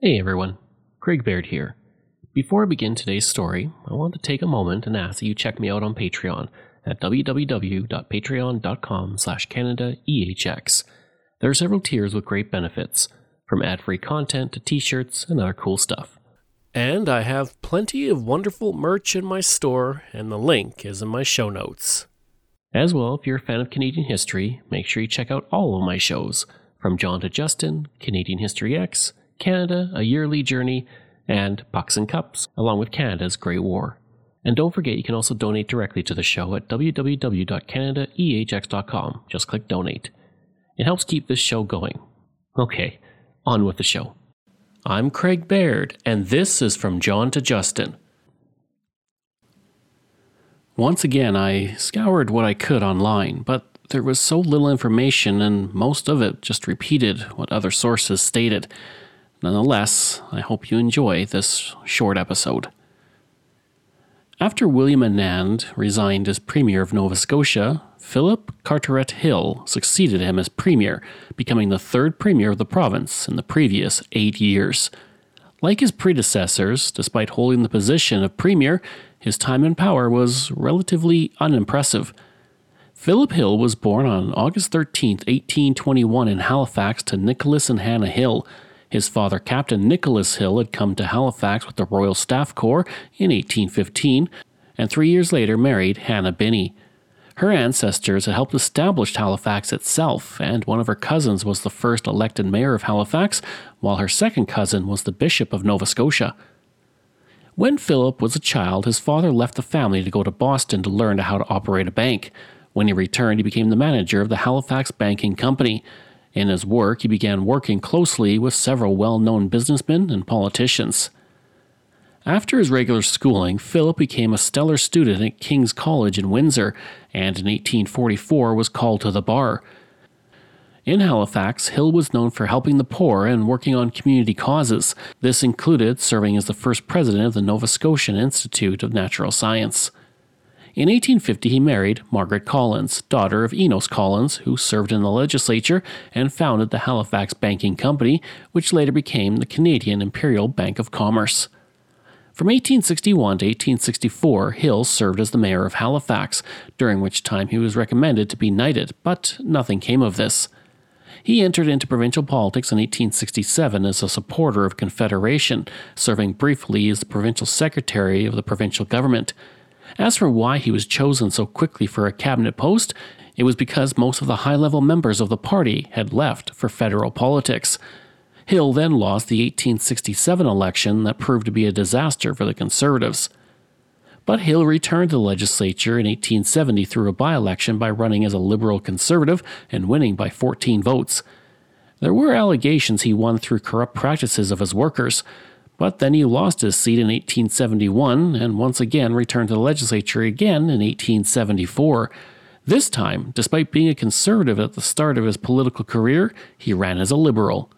Hey everyone, Craig Baird here. Before I begin today's story, I want to take a moment and ask that you check me out on Patreon at www.patreon.com slash CanadaEHX. There are several tiers with great benefits, from ad-free content to t-shirts and other cool stuff. And I have plenty of wonderful merch in my store, and the link is in my show notes. As well, if you're a fan of Canadian history, make sure you check out all of my shows, from John to Justin, Canadian History X, Canada, A Yearly Journey, and Pucks and Cups, along with Canada's Great War. And don't forget, you can also donate directly to the show at www.canadaehx.com. Just click donate. It helps keep this show going. Okay, on with the show. I'm Craig Baird, and this is From John to Justin. Once again, I scoured what I could online, but there was so little information, and most of it just repeated what other sources stated. Nonetheless, I hope you enjoy this short episode. After William Annand resigned as Premier of Nova Scotia, Philip Carteret Hill succeeded him as Premier, becoming the third Premier of the province in the previous eight years. Like his predecessors, despite holding the position of Premier, his time in power was relatively unimpressive. Philip Hill was born on August 13, 1821, in Halifax to Nicholas and Hannah Hill. His father, Captain Nicholas Hill, had come to Halifax with the Royal Staff Corps in 1815, and three years later married Hannah Binney. Her ancestors had helped establish Halifax itself, and one of her cousins was the first elected mayor of Halifax, while her second cousin was the Bishop of Nova Scotia. When Philip was a child, his father left the family to go to Boston to learn how to operate a bank. When he returned, he became the manager of the Halifax Banking Company. In his work, he began working closely with several well known businessmen and politicians. After his regular schooling, Philip became a stellar student at King's College in Windsor and in 1844 was called to the bar. In Halifax, Hill was known for helping the poor and working on community causes. This included serving as the first president of the Nova Scotian Institute of Natural Science. In 1850, he married Margaret Collins, daughter of Enos Collins, who served in the legislature and founded the Halifax Banking Company, which later became the Canadian Imperial Bank of Commerce. From 1861 to 1864, Hill served as the mayor of Halifax, during which time he was recommended to be knighted, but nothing came of this. He entered into provincial politics in 1867 as a supporter of Confederation, serving briefly as the provincial secretary of the provincial government. As for why he was chosen so quickly for a cabinet post, it was because most of the high level members of the party had left for federal politics. Hill then lost the 1867 election that proved to be a disaster for the Conservatives. But Hill returned to the legislature in 1870 through a by election by running as a Liberal Conservative and winning by 14 votes. There were allegations he won through corrupt practices of his workers, but then he lost his seat in 1871 and once again returned to the legislature again in 1874. This time, despite being a conservative at the start of his political career, he ran as a liberal.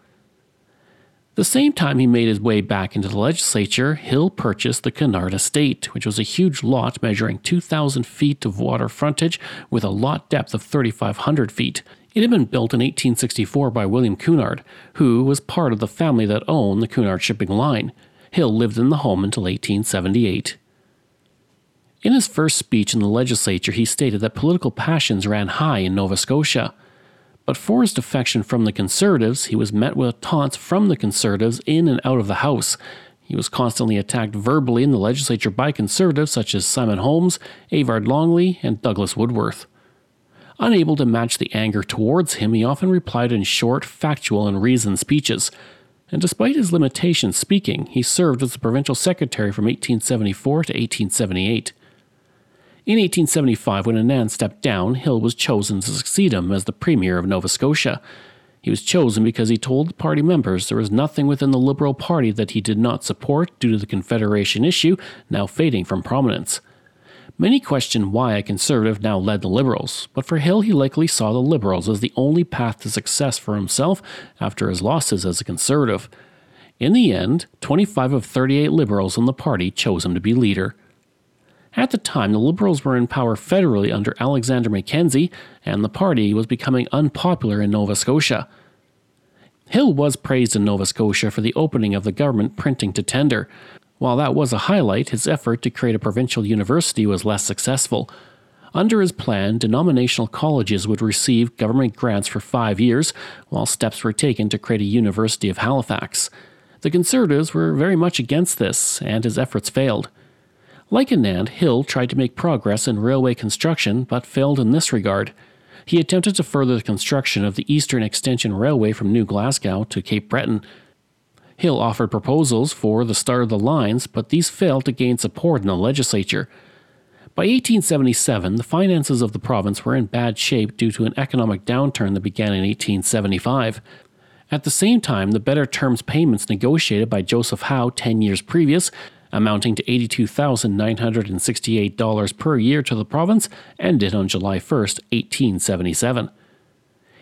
The same time he made his way back into the legislature, Hill purchased the Cunard Estate, which was a huge lot measuring 2,000 feet of water frontage with a lot depth of 3,500 feet. It had been built in 1864 by William Cunard, who was part of the family that owned the Cunard shipping line. Hill lived in the home until 1878. In his first speech in the legislature, he stated that political passions ran high in Nova Scotia. But for his defection from the Conservatives, he was met with taunts from the Conservatives in and out of the House. He was constantly attacked verbally in the legislature by Conservatives such as Simon Holmes, Avard Longley, and Douglas Woodworth. Unable to match the anger towards him, he often replied in short, factual, and reasoned speeches. And despite his limitations speaking, he served as the provincial secretary from 1874 to 1878. In 1875, when Annand stepped down, Hill was chosen to succeed him as the Premier of Nova Scotia. He was chosen because he told the party members there was nothing within the Liberal Party that he did not support due to the Confederation issue now fading from prominence. Many question why a conservative now led the Liberals, but for Hill he likely saw the Liberals as the only path to success for himself after his losses as a conservative. In the end, 25 of 38 Liberals in the party chose him to be leader. At the time, the Liberals were in power federally under Alexander Mackenzie, and the party was becoming unpopular in Nova Scotia. Hill was praised in Nova Scotia for the opening of the government printing to tender. While that was a highlight, his effort to create a provincial university was less successful. Under his plan, denominational colleges would receive government grants for five years, while steps were taken to create a University of Halifax. The Conservatives were very much against this, and his efforts failed. Like Annand, Hill tried to make progress in railway construction, but failed in this regard. He attempted to further the construction of the Eastern Extension Railway from New Glasgow to Cape Breton. Hill offered proposals for the start of the lines, but these failed to gain support in the legislature. By 1877, the finances of the province were in bad shape due to an economic downturn that began in 1875. At the same time, the better terms payments negotiated by Joseph Howe 10 years previous, amounting to $82,968 per year to the province, ended on July 1, 1877.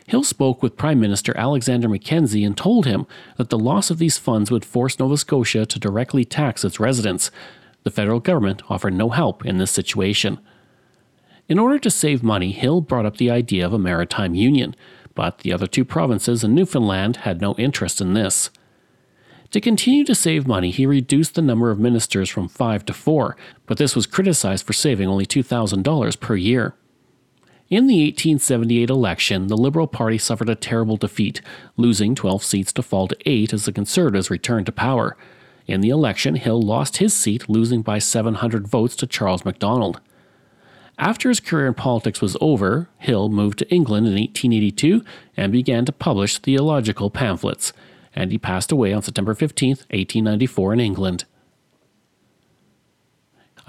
Hill spoke with Prime Minister Alexander Mackenzie and told him that the loss of these funds would force Nova Scotia to directly tax its residents. The federal government offered no help in this situation. In order to save money, Hill brought up the idea of a maritime union, but the other two provinces and Newfoundland had no interest in this. To continue to save money, he reduced the number of ministers from five to four, but this was criticized for saving only $2,000 per year. In the 1878 election, the Liberal Party suffered a terrible defeat, losing 12 seats to fall to 8 as the Conservatives returned to power. In the election, Hill lost his seat, losing by 700 votes to Charles Macdonald. After his career in politics was over, Hill moved to England in 1882 and began to publish theological pamphlets, and he passed away on September 15, 1894, in England.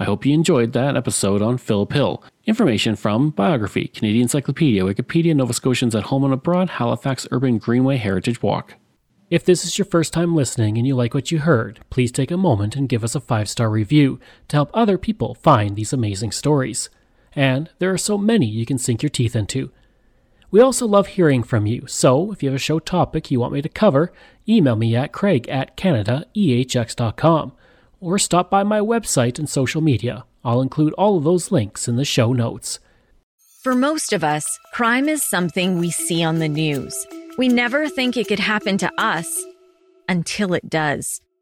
I hope you enjoyed that episode on Philip Hill. Information from Biography, Canadian Encyclopedia, Wikipedia, Nova Scotians at Home and Abroad, Halifax Urban Greenway Heritage Walk. If this is your first time listening and you like what you heard, please take a moment and give us a five star review to help other people find these amazing stories. And there are so many you can sink your teeth into. We also love hearing from you, so if you have a show topic you want me to cover, email me at craig at canadaehx.com or stop by my website and social media. I'll include all of those links in the show notes. For most of us, crime is something we see on the news. We never think it could happen to us until it does.